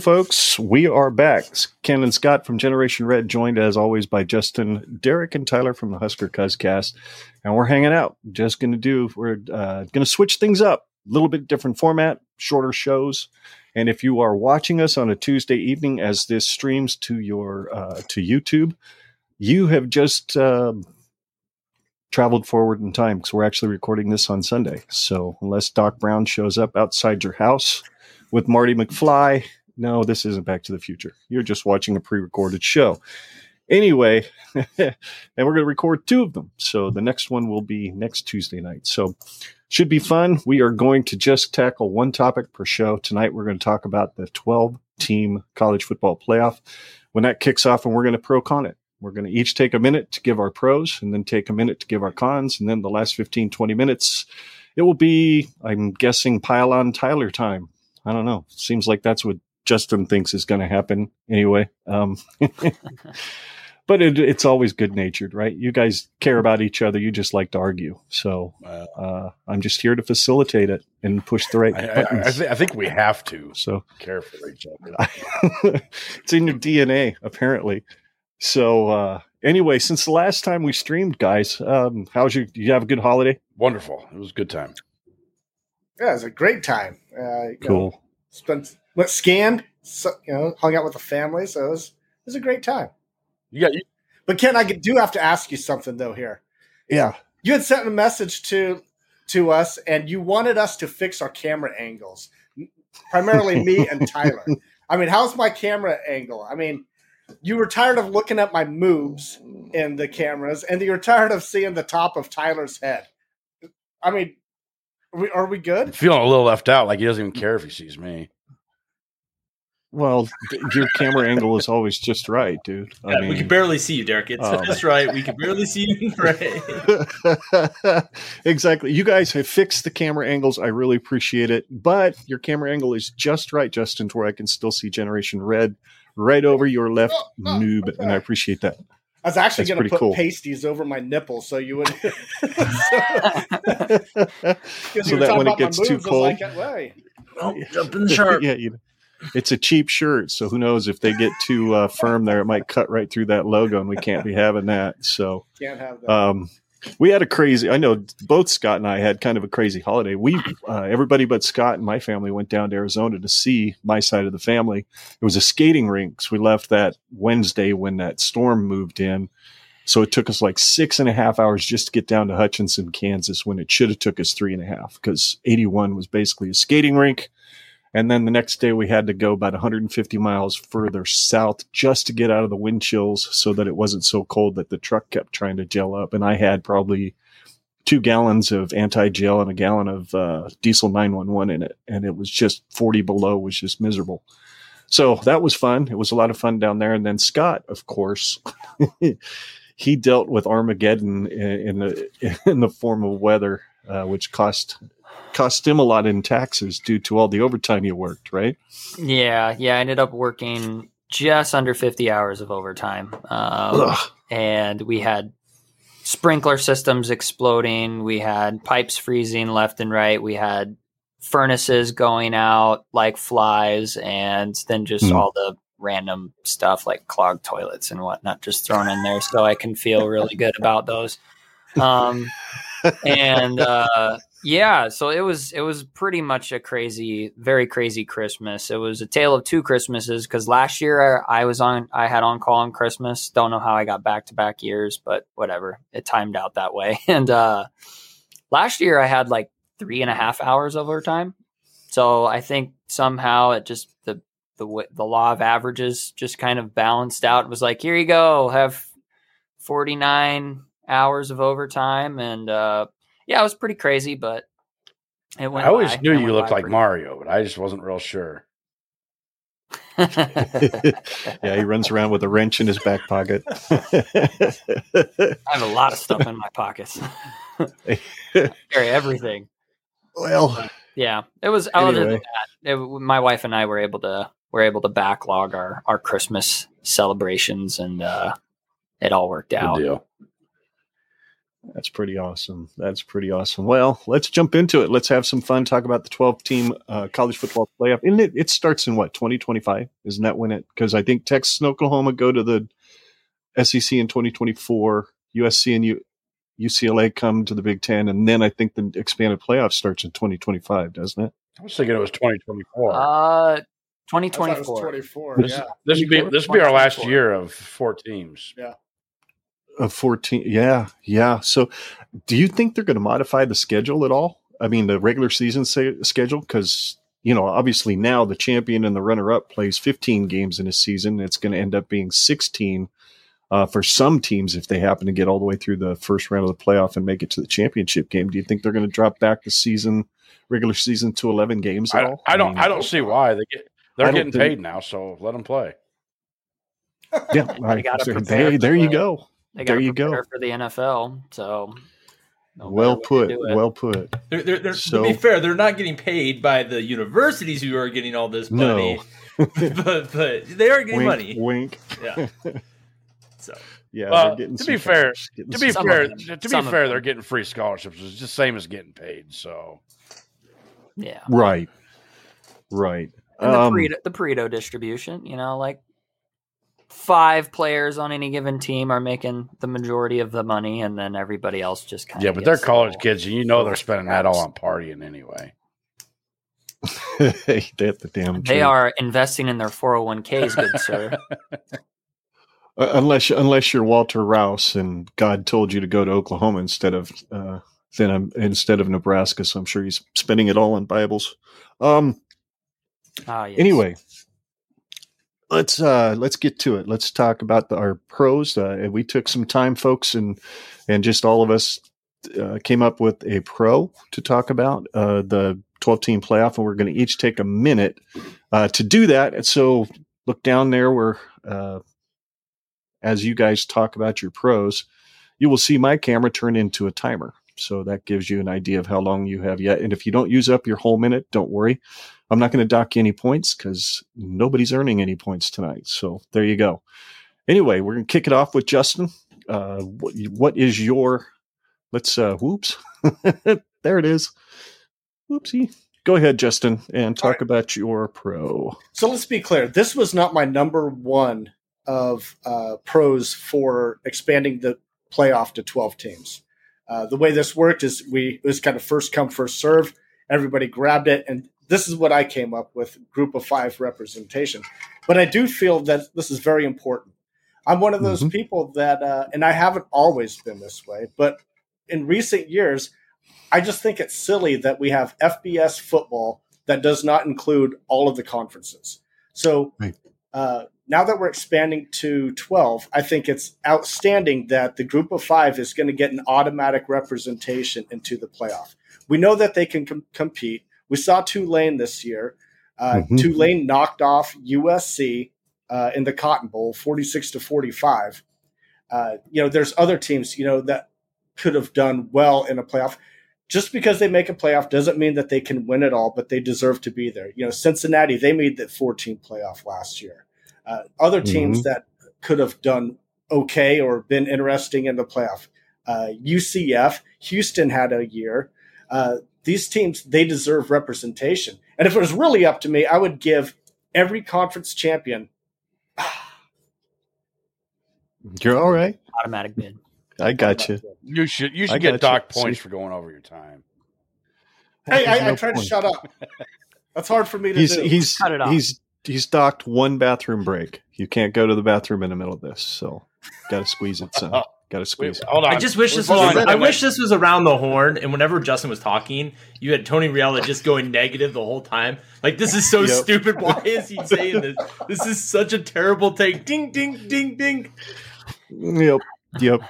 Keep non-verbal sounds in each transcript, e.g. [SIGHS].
Folks. We are back. Ken and Scott from Generation Red, joined as always by Justin, Derek, and Tyler from the Husker Cuzcast. And we're hanging out. Just going to do, we're uh, going to switch things up. A little bit different format, shorter shows. And if you are watching us on a Tuesday evening as this streams to your uh, to YouTube, you have just uh, traveled forward in time because we're actually recording this on Sunday. So unless Doc Brown shows up outside your house with Marty McFly no, this isn't Back to the Future. You're just watching a pre recorded show. Anyway, [LAUGHS] and we're going to record two of them. So the next one will be next Tuesday night. So should be fun. We are going to just tackle one topic per show. Tonight, we're going to talk about the 12 team college football playoff. When that kicks off, and we're going to pro con it. We're going to each take a minute to give our pros and then take a minute to give our cons. And then the last 15, 20 minutes, it will be, I'm guessing, pile on Tyler time. I don't know. Seems like that's what Justin thinks is going to happen anyway. Um, [LAUGHS] but it, it's always good natured, right? You guys care about each other. You just like to argue. So uh, I'm just here to facilitate it and push the right I, buttons. I, I, th- I think we have to so care for each other. [LAUGHS] it's in your DNA, apparently. So uh, anyway, since the last time we streamed, guys, um, how's your? Do you have a good holiday? Wonderful. It was a good time. Yeah, it was a great time. Uh, Cool. know, spent went scanned, so, you know, hung out with the family. So it was it was a great time. Yeah, you, But Ken, I do have to ask you something though. Here, Yeah. you had sent a message to to us, and you wanted us to fix our camera angles, primarily me [LAUGHS] and Tyler. I mean, how's my camera angle? I mean, you were tired of looking at my moves in the cameras, and you were tired of seeing the top of Tyler's head. I mean, are we, are we good? feeling a little left out. Like he doesn't even care if he sees me. Well, your camera angle is always just right, dude. I mean, we can barely see you, Derek. It's um, just right. We can barely see you. Right. [LAUGHS] exactly. You guys have fixed the camera angles. I really appreciate it. But your camera angle is just right, Justin, to where I can still see Generation Red right over your left Oh, oh, noob, okay. and I appreciate that. I was actually going to put cool. pasties over my nipples so you would. [LAUGHS] [LAUGHS] so so that when it gets too cold, like, "Hey, oh, jump in the shark. [LAUGHS] yeah, you know, it's a cheap shirt. So who knows if they get too uh, firm there, it might cut right through that logo, and we can't be having that. So. can't have that. Um, we had a crazy. I know both Scott and I had kind of a crazy holiday. We, uh, everybody but Scott and my family went down to Arizona to see my side of the family. It was a skating rink. So we left that Wednesday when that storm moved in. So it took us like six and a half hours just to get down to Hutchinson, Kansas, when it should have took us three and a half because 81 was basically a skating rink. And then the next day we had to go about 150 miles further south just to get out of the wind chills so that it wasn't so cold that the truck kept trying to gel up. And I had probably two gallons of anti-gel and a gallon of uh, diesel 911 in it. And it was just 40 below was just miserable. So that was fun. It was a lot of fun down there. And then Scott, of course, [LAUGHS] he dealt with Armageddon in, in the [LAUGHS] in the form of weather, uh, which cost cost him a lot in taxes due to all the overtime you worked, right? Yeah, yeah. I ended up working just under 50 hours of overtime. Um, and we had sprinkler systems exploding. We had pipes freezing left and right. We had furnaces going out like flies, and then just Hmm. all the random stuff like clogged toilets and whatnot just thrown in there so I can feel really good about those. Um, and uh, yeah, so it was it was pretty much a crazy, very crazy Christmas. It was a tale of two Christmases because last year I, I was on, I had on call on Christmas. Don't know how I got back to back years, but whatever, it timed out that way. [LAUGHS] And uh, last year I had like three and a half hours of overtime, so I think somehow it just the the the law of averages just kind of balanced out. It was like here you go, have forty nine hours of overtime, and uh, yeah, it was pretty crazy, but it went. I always by. knew It you looked like pretty- Mario, but I just wasn't real sure. [LAUGHS] yeah, he runs around with a wrench in his back pocket. I have a lot of stuff in my pockets. [LAUGHS] Carry everything. well, Yeah, it was. Other Anyway. than that, it, my wife and I were able to were able to backlog our our Christmas celebrations, and uh, it all worked Good out. deal. That's pretty awesome. That's pretty awesome. Well, let's jump into it. Let's have some fun. Talk about the 12 team uh, college football playoff. And it, it starts in what, 2025? Isn't that when it? Because I think Texas and Oklahoma go to the SEC in 2024. USC and U, UCLA come to the Big Ten. And then I think the expanded playoff starts in 2025, doesn't it? I was thinking it was 2024. Uh, I thought it was 2024. 24. this, Yeah. this would be this would be our last year of four teams. Of 14. Yeah. Yeah. So do you think they're going to modify the schedule at all? I mean, the regular season sa- schedule? Because, you know, obviously now the champion and the runner up plays 15 games in a season. It's going to end up being 16 uh, for some teams if they happen to get all the way through the first round of the playoff and make it to the championship game. Do you think they're going to drop back the season, regular season to 11 games at I, all? I don't mean, I don't see why they get they're getting think- paid now, so let them play. Yeah. [LAUGHS] They I- gotta there, prepare there you go. They There you go. for the NFL. So no Well put. to do it. Well put. They're, they're, they're, So- to be fair, they're not getting paid by the universities who are getting all this money, [LAUGHS] but, but they are getting wink, money. wink. Yeah. [LAUGHS] So Yeah. Well, they're getting to some be fair- cash, getting To be some Some of fair, them. to be Some fair, they're getting free scholarships. It's just the same as getting paid. So yeah. Right. Right. And the Um, Pareto, the Pareto distribution, you know, like five players on any given team are making the majority of the money, and then everybody else just kind of yeah, but they're college kids, and you know they're spending that all on partying anyway. [LAUGHS] hey, that's the damn They are investing in their 401ks, good [LAUGHS] sir. Uh, unless unless you're Walter Rouse and God told you to go to Oklahoma instead of uh, then I'm, instead of Nebraska, so I'm sure he's spending it all on Bibles. Um. Ah, yes. Anyway, let's uh let's get to it. Let's talk about the, our pros. Uh, we took some time, folks, and and just all of us uh, came up with a pro to talk about uh, the 12 team playoff, and we're going to each take a minute uh, to do that. And so look down there where uh, as you guys talk about your pros, you will see my camera turn into a timer. So that gives you an idea of how long you have yet. And if you don't use up your whole minute, don't worry. I'm not going to dock you any points because nobody's earning any points tonight. So there you go. Anyway, we're going to kick it off with Justin. Uh, what, what is your, let's, uh, whoops. [LAUGHS] there it is. Whoopsie. Go ahead, Justin, and talk right. about your pro. So let's be clear. This was not my number one of uh, pros for expanding the playoff to 12 teams. Uh, the way this worked is we it was kind of first come first serve. Everybody grabbed it, and this is what I came up with: group of five representation. But I do feel that this is very important. I'm one of those Mhm. people that, uh, and I haven't always been this way, but in recent years, I just think it's silly that we have FBS football that does not include all of the conferences. So Right. uh, now that we're expanding to 12, I think it's outstanding that the group of five is going to get an automatic representation into the playoff. We know that they can com- compete. We saw Tulane this year. Uh, Mhm. Tulane knocked off USC uh, in the Cotton Bowl, 46 to 45. Uh, you know, there's other teams, you know, that could have done well in a playoff just because they make a playoff doesn't mean that they can win it all, but they deserve to be there. You know, Cincinnati, they made the 14 playoff last year. Uh, other teams that could have done okay or been interesting in the playoff. Uh, UCF, Houston had a year. Uh, these teams, they deserve representation. And if it was really up to me, I would give every conference champion. [SIGHS] You're all right. automatic bid. I got you. You should you I should get got you. dock points See. for going over your time. Hey, There's I, I no tried to shut up. That's hard for me to He's do. he's Cut it off. he's he's docked one bathroom break. You can't go to the bathroom in the middle of this, so got to squeeze it, son. [LAUGHS] Got to squeeze Wait, hold on. I just wish this was. on. I wish this was around the horn, and whenever Justin was talking, you had Tony Reali just going negative the whole time. Like this is so Yep. stupid. Why is he saying this? This is such a terrible take. Ding, ding, ding, ding. Yep, yep.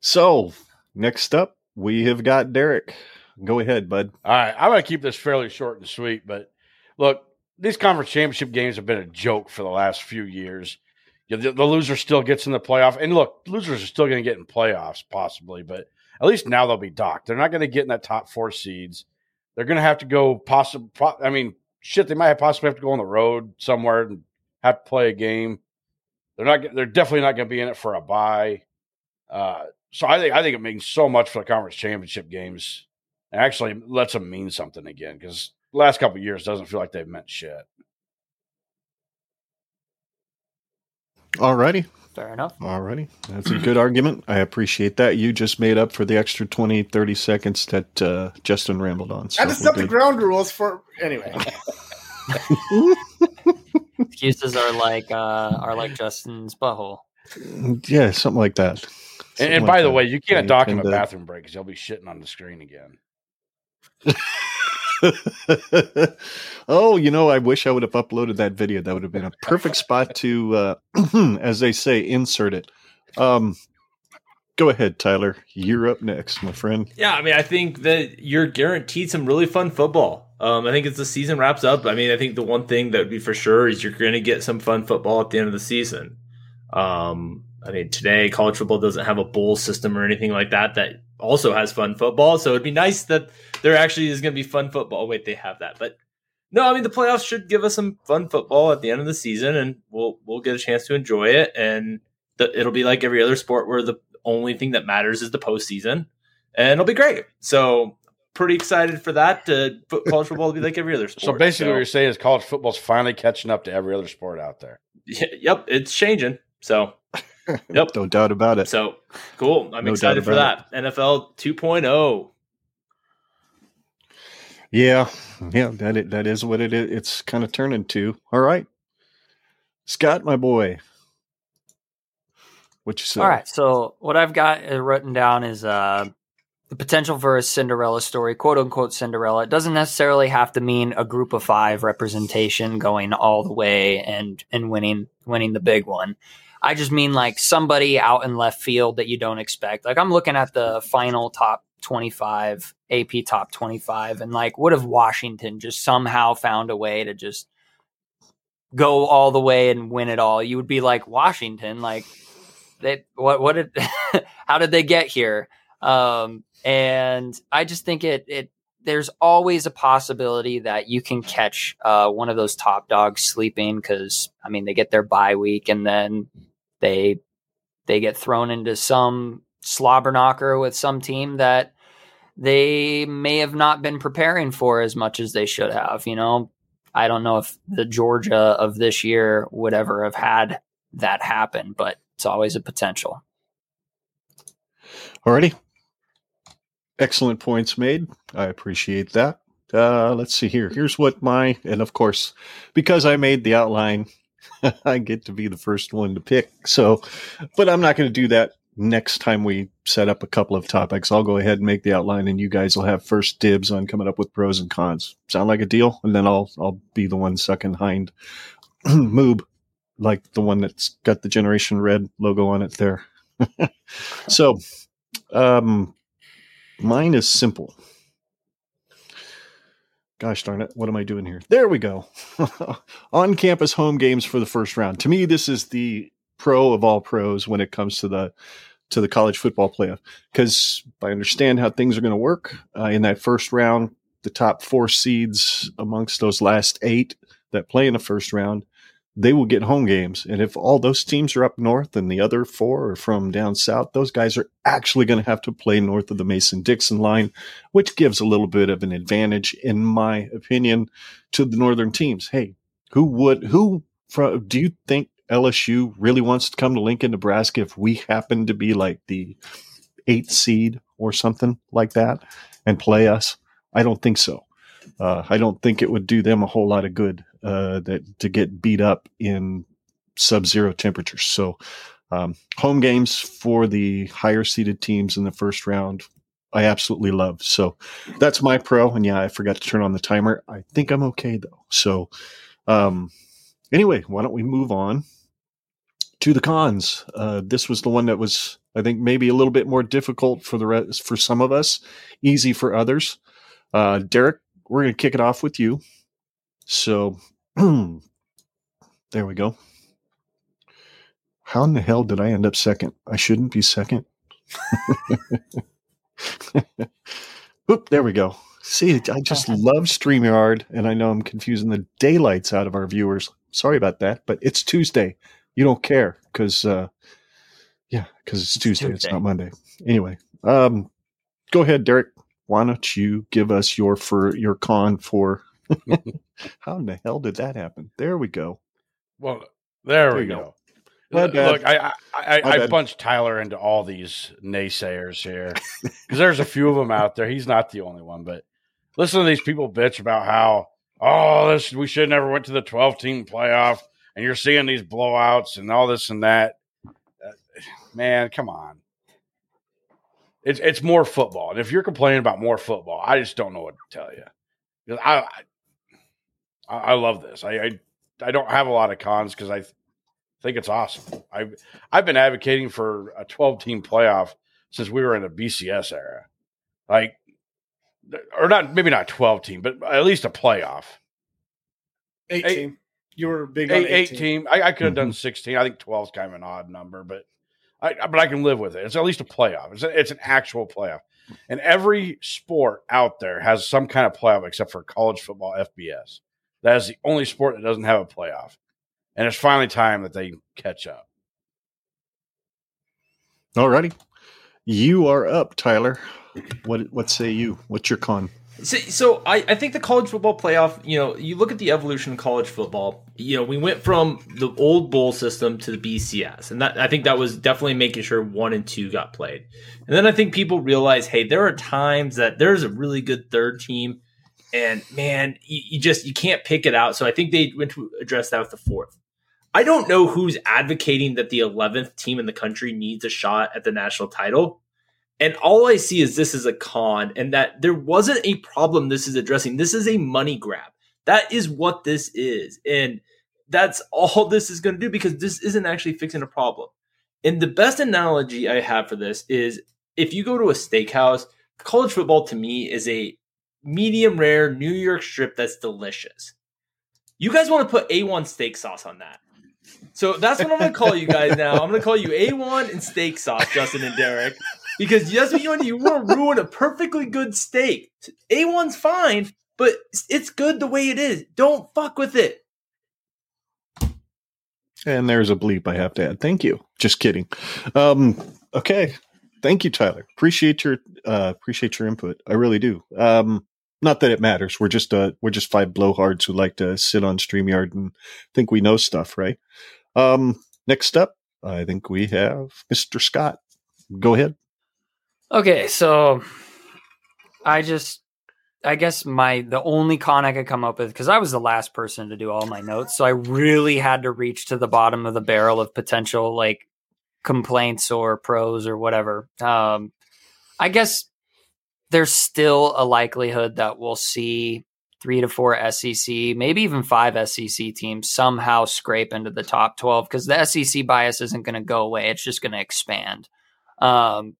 So next up, we have got Derek. Go ahead, bud. All right, I'm going to keep this fairly short and sweet, but look, these conference championship games have been a joke for the last few years. The, the loser still gets in the playoff, and look, losers are still going to get in playoffs possibly, but at least now they'll be docked. They're not going to get in that top four seeds. They're going to have to go possible. I mean, shit, they might possibly have to go on the road somewhere and have to play a game. They're not. They're definitely not going to be in it for a bye. Uh, So I think I think it means so much for the conference championship games. It actually lets them mean something again because last couple years doesn't feel like they've meant shit. Alrighty. Fair enough. Alrighty. That's a good argument. I appreciate that. You just made up for the extra 20, 30 seconds that uh, Justin rambled on. So I just set the ground rules for anyway. [LAUGHS] Excuses are like uh, are like Justin's butthole. Yeah, something like that. And, Something and like by the that. way, you can't Yeah, dock in the and, uh, bathroom break because you'll be shitting on the screen again. [LAUGHS] [LAUGHS] oh, you know, I wish I would have uploaded that video. That would have been a perfect spot to, uh, [CLEARS THROAT] as they say, insert it. Um, go ahead, Tyler. You're up next, my friend. Yeah, I mean, I think that you're guaranteed some really fun football. Um, I think as the season wraps up, I mean, I think the one thing that would be for sure is you're going to get some fun football at the end of the season. Um, I mean, today college football doesn't have a bowl system or anything like that that also has fun football. So it'd be nice that there actually is going to be fun football. Wait, they have that, but no, I mean the playoffs should give us some fun football at the end of the season, and we'll we'll get a chance to enjoy it. And the, it'll be like every other sport where the only thing that matters is the postseason, and it'll be great. So pretty excited for that. To put college football to be like every other sport. So basically, what you're saying is college football's finally catching up to every other sport out there. [LAUGHS] yep, it's changing. So Yep. [LAUGHS] No doubt about it. so cool. I'm No excited for about that. NFL 2.0. Yeah, yeah, that it, that is what it is. It's kind of turning to. All right, Scott, my boy, what you say? All right. So what I've got uh, written down is uh, the potential for a Cinderella story, quote unquote Cinderella. It doesn't necessarily have to mean a group of five representation going all the way and and winning winning the big one. I just mean like somebody out in left field that you don't expect. Like I'm looking at the final top 25 AP top 25 and like what if Washington just somehow found a way to just go all the way and win it all? You would be like Washington like they what what did [LAUGHS] how did they get here um and i just think it it there's always a possibility that you can catch uh one of those top dogs sleeping because i mean they get their bye week and then they they get thrown into some slobber knocker with some team that they may have not been preparing for as much as they should have you know i don't know if the georgia of this year would ever have had that happen but it's always a potential. Alrighty. Excellent points made. I appreciate that. Uh, let's see here. Here's what my, and of course, because I made the outline, [LAUGHS] I get to be the first one to pick. So, but I'm not going to do that next time we set up a couple of topics. I'll go ahead and make the outline, and you guys will have first dibs on coming up with pros and cons. Sound like a deal? And then I'll I'll be the one sucking hind [CLEARS THROAT] moob, like the one that's got the Generation Red logo on it there. [LAUGHS] so, um, mine is simple. Gosh darn it, what am I doing here? There we go. [LAUGHS] On campus home games for the first round. To me, this is the pro of all pros when it comes to the to the college football playoff because I understand how things are going to work uh, in that first round. The top four seeds amongst those last eight that play in the first round, they will get home games. And if all those teams are up north and the other four are from down south, those guys are actually going to have to play north of the Mason Dixon line, which gives a little bit of an advantage, in my opinion, to the northern teams. Hey, who would, who, from, do you think LSU really wants to come to Lincoln, Nebraska if we happen to be like the eighth seed or something like that and play us? I don't think so. Uh, I don't think it would do them a whole lot of good uh, that to get beat up in sub-zero temperatures. So, um, home games for the higher seeded teams in the first round, I absolutely love. So, that's my pro. And yeah, I forgot to turn on the timer. I think I'm okay though. So, um, anyway, why don't we move on to the cons? Uh, this was the one that was, I think, maybe a little bit more difficult for the rest for some of us, easy for others. Uh, Derek, we're going to kick it off with you. So [CLEARS THROAT] there we go. How in the hell did I end up second? I shouldn't be second. [LAUGHS] Oop, there we go. See, I just [LAUGHS] love StreamYard, and I know I'm confusing the daylights out of our viewers. Sorry about that, but it's Tuesday. You don't care because uh, Yeah, because it's Tuesday. It's not Monday. Anyway, um, go ahead, Derek. Why don't you give us your for your con for? [LAUGHS] How in the hell did that happen? There we go. Well, there, There we go. go. Look, I I, I, I bad. bunched Tyler into all these naysayers here because there's a few of them out there. He's not the only one, but listen to these people bitch about how oh this we should never went to the 12 team playoff, and you're seeing these blowouts and all this and that. Uh, man, come on. It's it's more football, and if you're complaining about more football, I just don't know what to tell you. I, I I love this. I I, I don't have a lot of cons because I think it's awesome. I've I've been advocating for a 12 team playoff since we were in the BCS era, like or not maybe not 12 team, but at least a playoff. Eight, Eight- team. You were big on Eight, eight, eight team. team. I, I could have done mm-hmm. 16. I think 12 is kind of an odd number, but I but I can live with it. It's at least a playoff. It's a, it's an actual playoff. And every sport out there has some kind of playoff except for college football FBS. That is the only sport that doesn't have a playoff. And it's finally time that they catch up. Alrighty, you are up, Tyler. What what say you? What's your con? So, so I, I think the college football playoff, you know, you look at the evolution of college football, you know, we went from the old bowl system to the BCS. And that I think that was definitely making sure one and two got played. And then I think people realize, hey, there are times that there's a really good third team. And man, you, you just you can't pick it out. So I think they went to address that with the fourth. I don't know who's advocating that the 11th team in the country needs a shot at the national title. And all I see is this is a con, and that there wasn't a problem this is addressing. This is a money grab. That is what this is. And that's [LAUGHS] all this is going to do because this isn't actually fixing a problem. And the best analogy I have for this is if you go to a steakhouse, college football to me is a medium rare New York strip that's delicious. You guys want to put A1 steak sauce on that. So that's what I'm going to call you guys now. I'm going to call you A1 and steak sauce, Justin and Derek because to. You want to ruin a perfectly good steak. A1's fine, but it's good the way it is. Don't fuck with it. And there's a bleep I have to add. Thank you. Just kidding. Um, okay. Thank you, Tyler. Appreciate your uh, appreciate your input. I really do. Um, not that it matters. We're just uh, we're just five blowhards who like to sit on StreamYard and think we know stuff, right? Um, next up, I think we have Mr. Scott. Go ahead. Okay, so I just I guess my the only con I could come up with because I was the last person to do all my notes, so I really had to reach to the bottom of the barrel of potential like complaints or pros or whatever. Um, I guess there's still a likelihood that we'll see three to four SEC, maybe even five SEC teams somehow scrape into the top 12 because the SEC bias isn't going to go away. It's just going to expand. Um,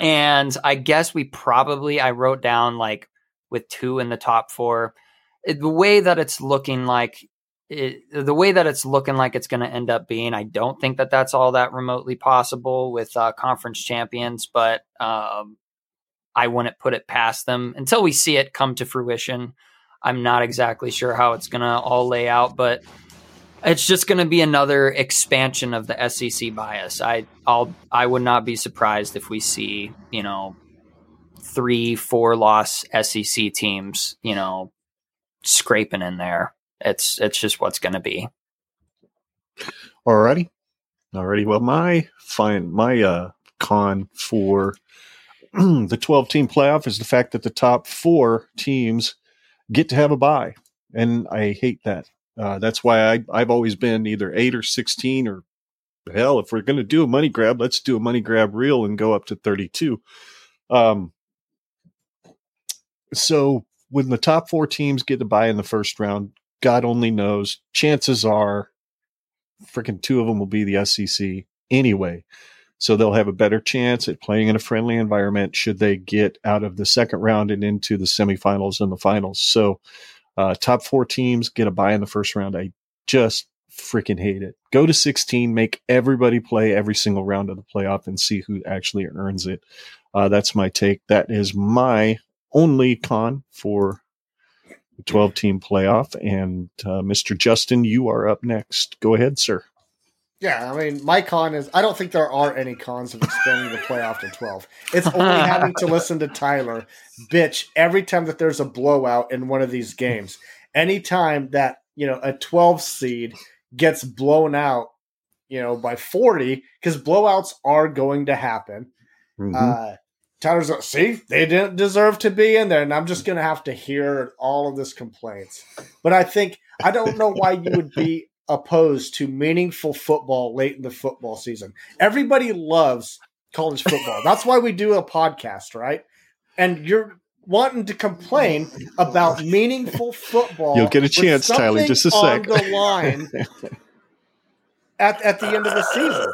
and I guess we probably, I wrote down like with two in the top four. It- the way that it's looking like, it, the way that it's looking like it's going to end up being, I don't think that that's all that remotely possible with uh, conference champions, but um, I wouldn't put it past them until we see it come to fruition. I'm not exactly sure how it's going to all lay out, but it's just going to be another expansion of the SEC bias. I I'll I would not be surprised if we see you know three four loss SEC teams you know scraping in there. It's it's just what's going to be. Alrighty. Alrighty. Well, my fine, my uh, con for [CLEARS THROAT] the 12 team playoff is the fact that the top four teams get to have a bye. And I hate that. Uh, that's why I, I've always been either eight or 16 or hell, if we're going to do a money grab, let's do a money grab reel and go up to 32. Um, so when the top four teams get to buy in the first round, God only knows. Chances are, freaking two of them will be the SEC anyway. So they'll have a better chance at playing in a friendly environment should they get out of the second round and into the semifinals and the finals. So uh, top four teams get a bye in the first round. I just freaking hate it. Go to 16, make everybody play every single round of the playoff and see who actually earns it. Uh, that's my take. That is my only con for the 12 team playoff. And uh, Mr. Justin, you are up next. Go ahead, sir. Yeah, I mean, my con is I don't think there are any cons of expanding the playoff to 12. It's only [LAUGHS] having to listen to Tyler bitch every time that there's a blowout in one of these games. Anytime that, you know, a 12 seed gets blown out, you know, by 40, because blowouts are going to happen. Mhm. Uh, Tyler's like, see, they didn't deserve to be in there, and I'm just going to have to hear all of this complaints. But I think I don't know why you would be opposed to meaningful football late in the football season. Everybody loves college football. That's why we do a podcast, right? And you're wanting to complain about meaningful football. You'll get a chance, Tyler, just a on sec. the line at at the end of the season.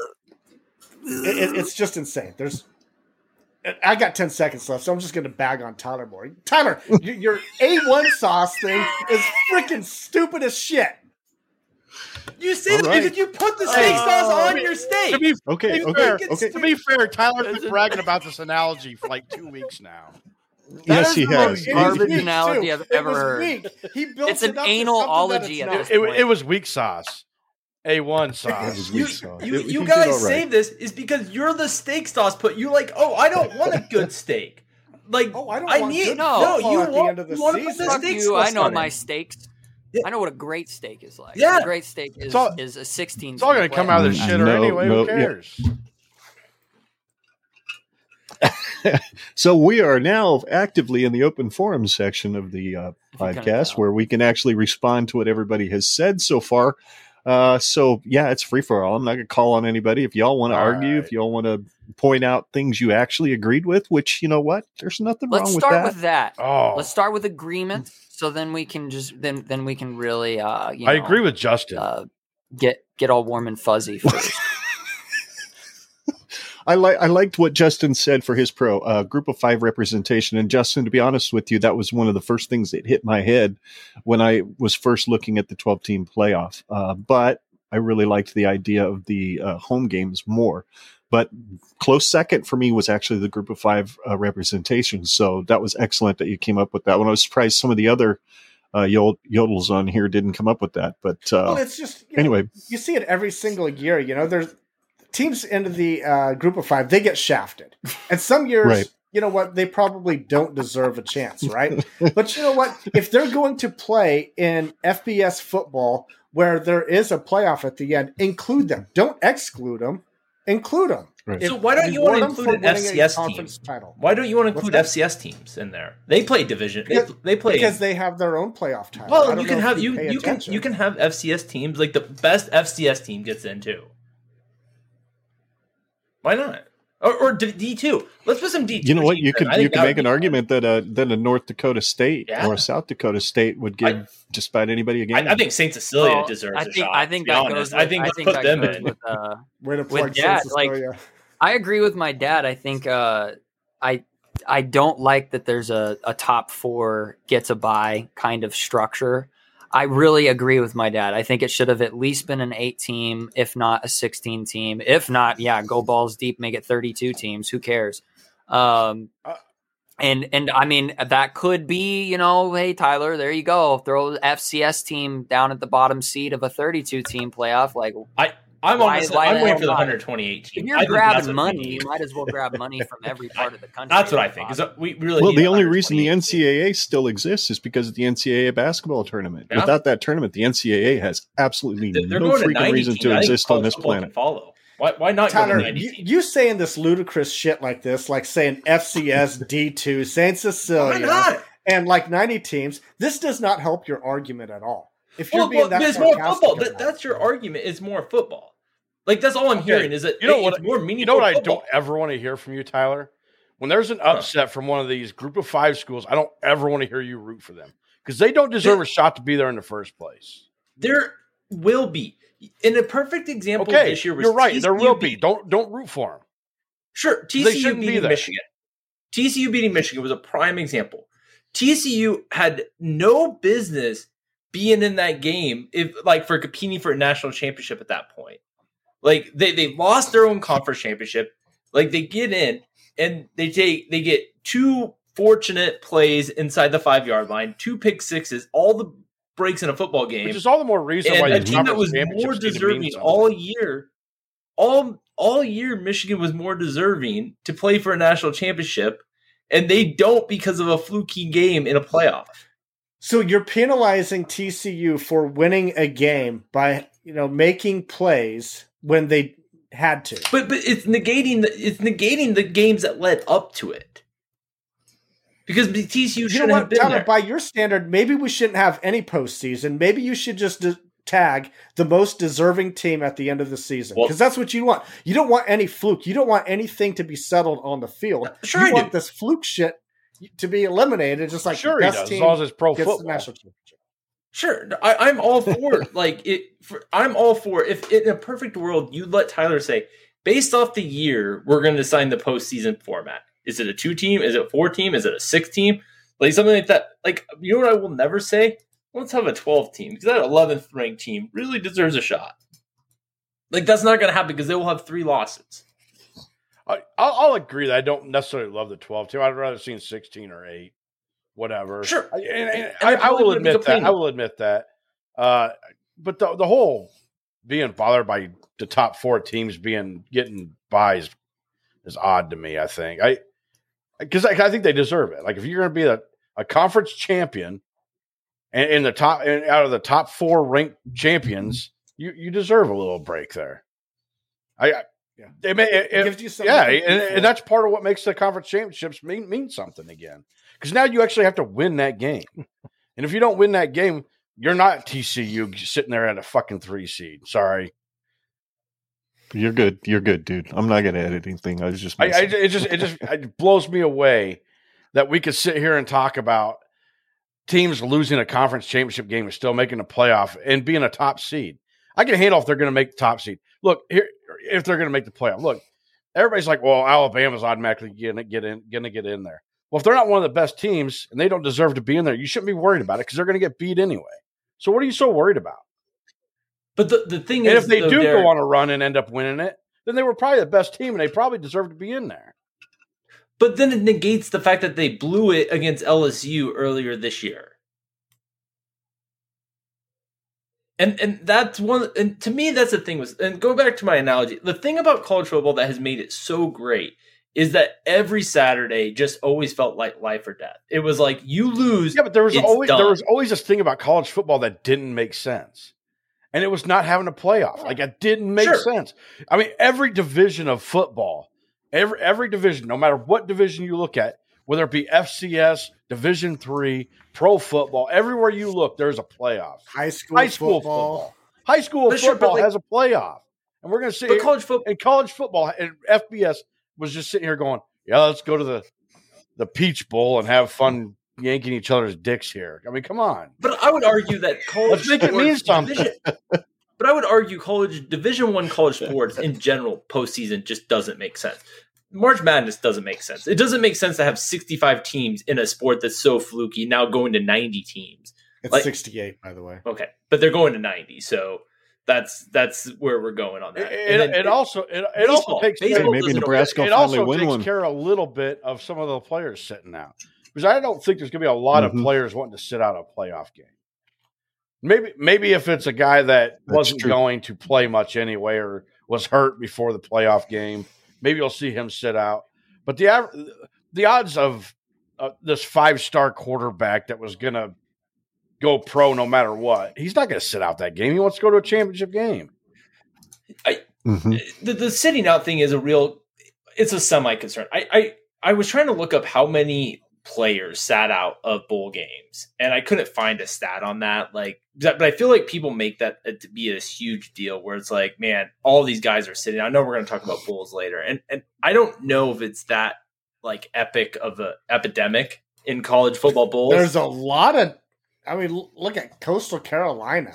It, it- it's just insane. There's I got 10 seconds left, so I'm just going to bag on Tyler more. Tyler, your A1 sauce thing is freaking stupid as shit. You say All that right. because you put the oh. steak sauce on your To steak. be, Okay, to be okay, fair, okay. to be fair, Tyler's been bragging about this analogy for like two weeks now. Yes, he That is has. the It most garbage analogy. I've ever was heard. weak. He built It's it an up anal ology at this It, point. it was weak sauce. A1 That [LAUGHS] sauce. You, sauce. you, He- he you guys all right. say this is because you're the steak sauce put. You like, oh, I don't want a good steak. Like, [LAUGHS] Oh, I don't I want need good no. football You at the want, end of the you want to put the steak sauce I know my it. steaks. Yeah. I know what a great steak is like. Yeah. a great steak is, all- is a 16. It's all going to come out of the Mm, shitter no, anyway. no, Who yeah. cares? [LAUGHS] So we are now actively in the open forum section of the uh, If you couldn't podcast where we can actually respond to what everybody has said so far. Uh, so yeah, it's free for all. I'm not gonna call on anybody. If y'all want to argue, right. if y'all want to point out things you actually agreed with, which you know what, there's nothing Let's wrong with start with that. Oh, Let's start with agreement. So then we can just then then we can really uh you I know, agree with Justin. uh, get get all warm and fuzzy [LAUGHS] first. I like I liked what Justin said for his pro uh, group of five representation. And Justin, to be honest with you, that was one of the first things that hit my head when I was first looking at the twelve team playoff. Uh, but I really liked the idea of the uh, home games more. But close second for me was actually the group of five uh, representation. So that was excellent that you came up with that one. I was surprised some of the other uh, yod- yodels on here didn't come up with that. But uh, Well, it's just you know, anyway, you see it every single year. You know, there's teams into the uh, group of five, they get shafted. And some years, Right. you know what, they probably don't deserve a chance, right? [LAUGHS] but you know what? If they're going to play in FBS football where there is a playoff at the end, include them. Don't exclude them. Include them. Right. So why don't you want to include an FCS conference team? title? Why don't you want to include? FCS teams in there? They play division. They, Because- they play Because they have their own playoff title. Well, you can have you pay you can you can have FCS teams like the best FCS team gets in too. Why not? Or, or D two. Let's put some D two. you know what you could you could make an argument that a that a North Dakota State Yeah. or a South Dakota State would give I- just about anybody a game. I, I think Saint Cecilia Well, deserves I a think shot. I think that honest. goes. I think I let's think put that them in. with, uh, [LAUGHS] Way to with plug that, San like- I agree with my dad. I think uh, I I don't like that there's a, a top four gets a buy kind of structure. I really agree with my dad. I think it should have at least been an eight team, if not a sixteen team. If not, yeah, go balls deep, make it thirty two teams. Who cares? Um, Uh, and and I mean that could be you know, hey Tyler, there you go, throw the FCS team down at the bottom seat of a thirty two team playoff. Like I'm Why- honestly why I'm waiting for the not? 128 team. if you're I grabbing money, you might as well grab money [LAUGHS] from every part of the country. That's what I eh, think. Is we really well, the only reason the 128 team. NCAA still exists is because of the NCAA basketball tournament. Yeah. Without that tournament, the NCAA has absolutely They're no freaking reason teams. to I exist on this planet. Follow. Why, why not go Tyler, to you, teams? you saying this ludicrous shit like this, like saying FCS [LAUGHS] D2, Saint Why Cecilia, not? and like 90 teams, this does not help your argument at all. If you're Well, being well, that it's more sarcastic football. That, that's your argument. It's more football. Like that's all I'm Okay, hearing is that you know what- more meaningful. You know what I don't ever want to hear from you, Tyler? When there's an upset from one of these group of five schools, I don't ever want to hear you root for them because they don't deserve a shot to be there in the first place. There will be. In a perfect example Okay, this year was you're right. There will be. Don't don't root for them. Sure, TCU shouldn't be beating. Michigan. TCU beating Michigan was a prime example. TCU had no business being in that game if like for competing for a national championship at that point. Like they they lost their own conference championship. Like they get in and they take they get two fortunate plays inside the five yard line, two pick sixes, all the breaks in a football game, Which is all the more reason why a these team that was more need to mean deserving all year all all year Michigan was more deserving to play for a national championship, and they don't because of a fluky game in a playoff. So you're penalizing TCU for winning a game by you know making plays when they had to. But but it's negating the it's negating the games that led up to it. Because TCU you know shouldn't what, have been Tyler? there. By your standard, maybe we shouldn't have any postseason. Maybe you should just de- tag the most deserving team at the end of the season Well- because that's what you want. You don't want any fluke. You don't want anything to be settled on the field. Sure you I want do. this fluke shit to be eliminated. Just like sure the he best does, as long as it's pro gets the football. national championship. Sure, I, I'm all for [LAUGHS] like it. For, I'm all for if in a perfect world you let Tyler say, based off the year, we're going to design the postseason format. Is it a two team? Is it a four team? Is it a six team? Like something like that. Like you know what I will never say? Let's have a 12 team because that 11th ranked team really deserves a shot. Like that's not going to happen because they will have three losses. I, I'll, I'll agree that I don't necessarily love the 12 team. I'd rather see 16 or 8, whatever. Sure. I, and, and I, I will probably gonna be admit that. I will admit that. Uh, but the, the whole being bothered by the top four teams being getting buys is odd to me. I think I because I, I think they deserve it. Like if you're going to be a, a conference champion and in the top and out of the top four ranked champions, you you deserve a little break there. I, I Yeah. it may, it, It it- gives you something yeah, and, and that's part of what makes the conference championships mean mean something again. Because now you actually have to win that game, and if you don't win that game, you're not TCU sitting there at a fucking three seed. Sorry, You're good. You're good, dude. I'm not gonna edit anything. I was just. I, I it just it just [LAUGHS] it blows me away that we could sit here and talk about teams losing a conference championship game and still making a playoff and being a top seed. I can handle if they're going to make the top seed. Look here, if they're going to make the playoff. Look, everybody's like, "Well, Alabama's automatically going to get in, going to get in there." Well, if they're not one of the best teams and they don't deserve to be in there, you shouldn't be worried about it because they're going to get beat anyway. So, what are you so worried about? But the, the thing And is, if they though, do Derek- go on a run and end up winning it, then they were probably the best team and they probably deserve to be in there. But then it negates the fact that they blew it against LSU earlier this year. And and that's one and to me that's the thing was and go back to my analogy. The thing about college football that has made it so great is that every Saturday just always felt like life or death. It was like you lose Yeah, but there was always done. there was always this thing about college football that didn't make sense. And it was not having a playoff. Like it didn't make Sure. sense. I mean, every division of football, every every division, no matter what division you look at, whether it be FCS, Division three, pro football, everywhere you look, there's a playoff. High school, High school football. football. High school But sure, football like- has a playoff. And we're gonna see but college football and college football and FBS was just sitting here going, Yeah, let's go to the the Peach Bowl and have fun yanking each other's dicks here. I mean, come on. But I would argue that college Let's make it mean something. division- [LAUGHS] but I would argue college Division One college sports in general postseason just doesn't make sense. March Madness doesn't make sense. It doesn't make sense to have 65 teams in a sport that's so fluky now going to 90 teams. It's Like- 68, by the way. Okay, but they're going to 90, so that's that's where we're going on that. it, And then- it also it, it also takes Baseball maybe doesn't- Nebraska will it also win takes one. care a little bit of some of the players sitting out because I don't think there's going to be a lot Mhm. of players wanting to sit out a playoff game. Maybe maybe if it's a guy that That's wasn't true. going to play much anyway or was hurt before the playoff game, maybe you'll see him sit out. But the the odds of uh, this five star quarterback that was going to go pro no matter what, he's not going to sit out that game. He wants to go to a championship game. Mhm. the, the sitting out thing is a real it's a semi concern I, I i was trying to look up how many players sat out of bowl games and i couldn't find a stat on that like but i feel like people make that to be this huge deal where it's like man all these guys are sitting i know we're going to talk about bowls later and and i don't know if it's that like epic of a epidemic in college football bowls There's a lot of. I mean, look at Coastal Carolina.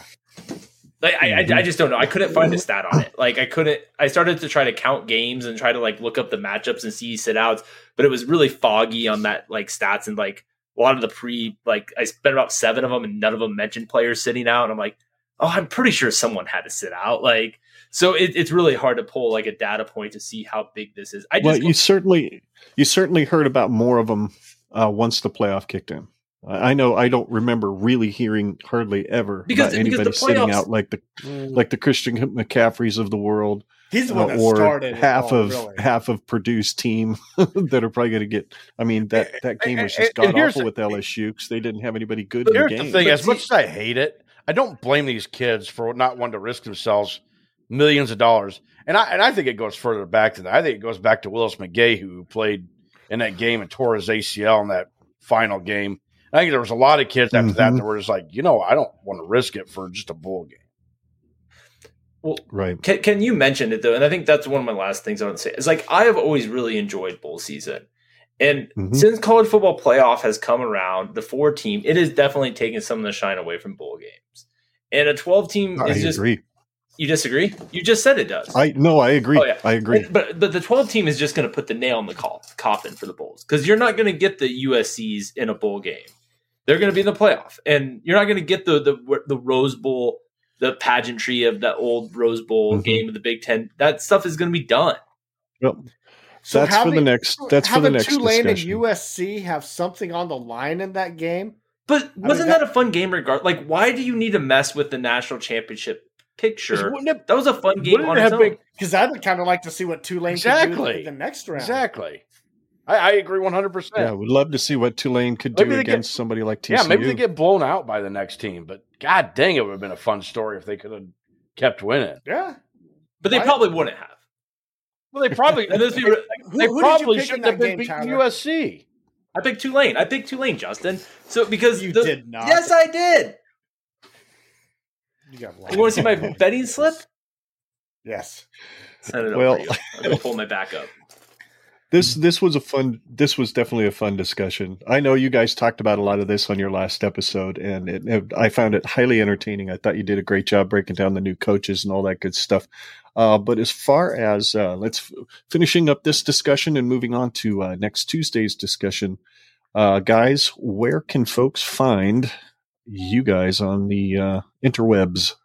Like I, I, I just don't know. I couldn't find a stat on it. Like I couldn't. I started to try to count games and try to like look up the matchups and see sit outs, but it was really foggy on that like stats and like a lot of the pre like I spent about seven of them and none of them mentioned players sitting out. And I'm like, oh, I'm pretty sure someone had to sit out. Like so, it, it's really hard to pull like a data point to see how big this is. I just Well, you certainly you certainly heard about more of them uh, once the playoff kicked in. I I know I don't remember really hearing hardly ever Because- about because anybody sitting out like the mm. like the Christian McCaffreys of the world. He's the uh, one that or started half all, of really. half of Purdue's team [LAUGHS] that are probably going to get. I mean that that game was just And- and god awful with LSU because they didn't have anybody good But in the here's game. the thing: But as see- much as I hate it, I don't blame these kids for not wanting to risk themselves millions of dollars. And I and I think it goes further back than that. I think it goes back to Willis McGahee, who played in that game and tore his ACL in that final game. I think there was a lot of kids after that Mhm. that were just like, you know, I don't want to risk it for just a bowl game. Well, right. Can, can you mention it though? And I think that's one of my last things I want to say. Is like I have always really enjoyed bowl season, and Mhm. since college football playoff has come around, the four team it has definitely taken some of the shine away from bowl games. And a twelve team I is just agree. you disagree. You just said it does. I no, I agree. Oh, yeah. I agree. And- but but the 12 team is just going to put the nail in the coffin for the bowls because you're not going to get the USC's in a bowl game. They're going to be in the playoff, and you're not going to get the the the Rose Bowl, the pageantry of that old Rose Bowl Mhm. game of the Big Ten. That stuff is going to be done. Well, So that's for the next. That's for the having next Tulane discussion. and USC have something on the line in that game. But wasn't that- that, a fun game? Regard like, why do you need to mess with the national championship picture? It- That was a fun game on it its own. Because I'd kind of like to see what Tulane could Exactly. do in the next round. Exactly. I, I agree 100%. yeah, percent. would love to see what Tulane could Maybe do they get- against somebody like TCU. Yeah, maybe they get blown out by the next team, but god dang, it would have been a fun story if they could have kept winning. Yeah. but they Why- probably wouldn't have. Well, they probably [LAUGHS] And let's they, Who, they who probably did you pick in shouldn't have been game, beating Tyler? USC. I picked Tulane. I picked Tulane, Justin. So because You the- did not. Yes, I did. You got You want to see my betting slip? Yes. Send it Well- over. to you. I'm gonna pull my back up. This this was a fun. This was definitely a fun discussion. I know you guys talked about a lot of this on your last episode, and it, it- I found it highly entertaining. I thought you did a great job breaking down the new coaches and all that good stuff. Uh, but as far as uh, let's finishing up this discussion and moving on to uh, next Tuesday's discussion, uh, guys, where can folks find you guys on the uh, interwebs?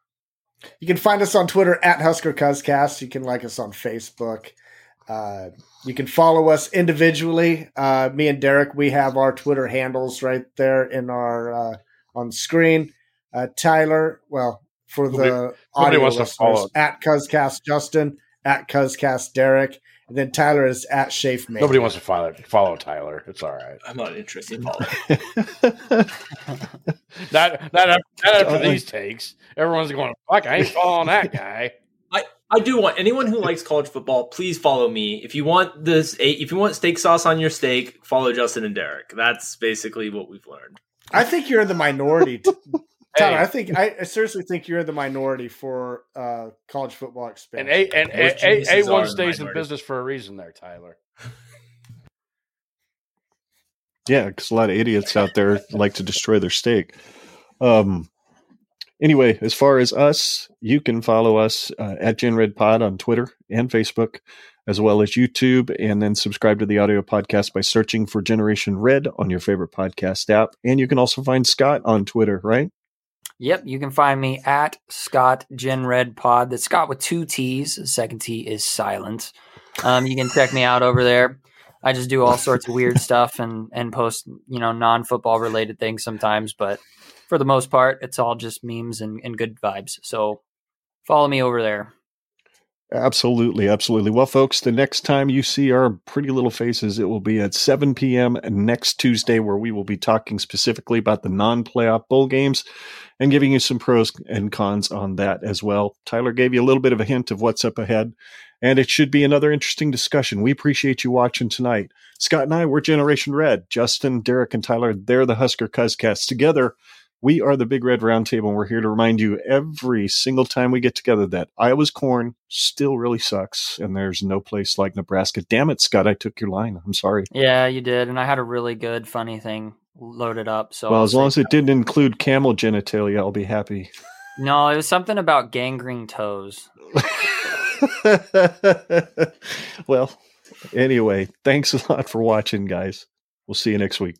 You can find us on Twitter at Husker Cuzcast. You can like us on Facebook. You can follow us individually. Uh, me and Derek, we have our Twitter handles right there in our uh, on screen. Uh, Tyler, well, for the Nobody- nobody audio wants to listeners, follow. at Cuzcast Justin, at Cuzcast Derek, and then Tyler is at Shafe Mania. Nobody wants to follow follow Tyler. It's all right. I'm not interested. Paul. [LAUGHS] Not not after, not after these takes. Everyone's going, fuck, I ain't following that guy. I do want anyone who likes college football, please follow me. If you want this, if you want steak sauce on your steak, follow Justin and Derek. That's basically what we've learned. I think you're in the minority. T- [LAUGHS] Tyler, Hey. I think I, I seriously think you're in the minority for uh, college football And. A and Most A, A, geniuses are one stays in minority. business for a reason there, Tyler. Yeah, because a lot of idiots out there like to destroy their steak. Um. Anyway, as far as us, you can follow us uh, at GenRedPod on Twitter and Facebook, as well as YouTube, and then subscribe to the audio podcast by searching for Generation Red on your favorite podcast app. And you can also find Scott on Twitter, right? Yep, you can find me at Scott Gen Red Pod. That's Scott with two T's. The second T is silent. Um, you can check me out over there. I just do all sorts of weird [LAUGHS] stuff and and post you know non football related things sometimes, but for the most part, it's all just memes and, and good vibes. So follow me over there. Absolutely, absolutely. Well, folks, the next time you see our pretty little faces, it will be at 7 p.m. next Tuesday, where we will be talking specifically about the non playoff bowl games and giving you some pros and cons on that as well. Tyler gave you a little bit of a hint of what's up ahead, and it should be another interesting discussion. We appreciate you watching tonight. Scott and I, we're Generation Red. Justin, Derek, and Tyler, they're the Husker Cuzcast. Together, we are the Big Red Roundtable, and we're here to remind you every single time we get together that Iowa's corn still really sucks, and there's no place like Nebraska. Damn it, Scott, I took your line. I'm sorry. Yeah, you did, and I had a really good funny thing loaded up. So well, as long as it didn't include camel genitalia, I'll be happy. no, it was something about gangrene toes. [LAUGHS] well, anyway, thanks a lot for watching, guys. We'll see you next week.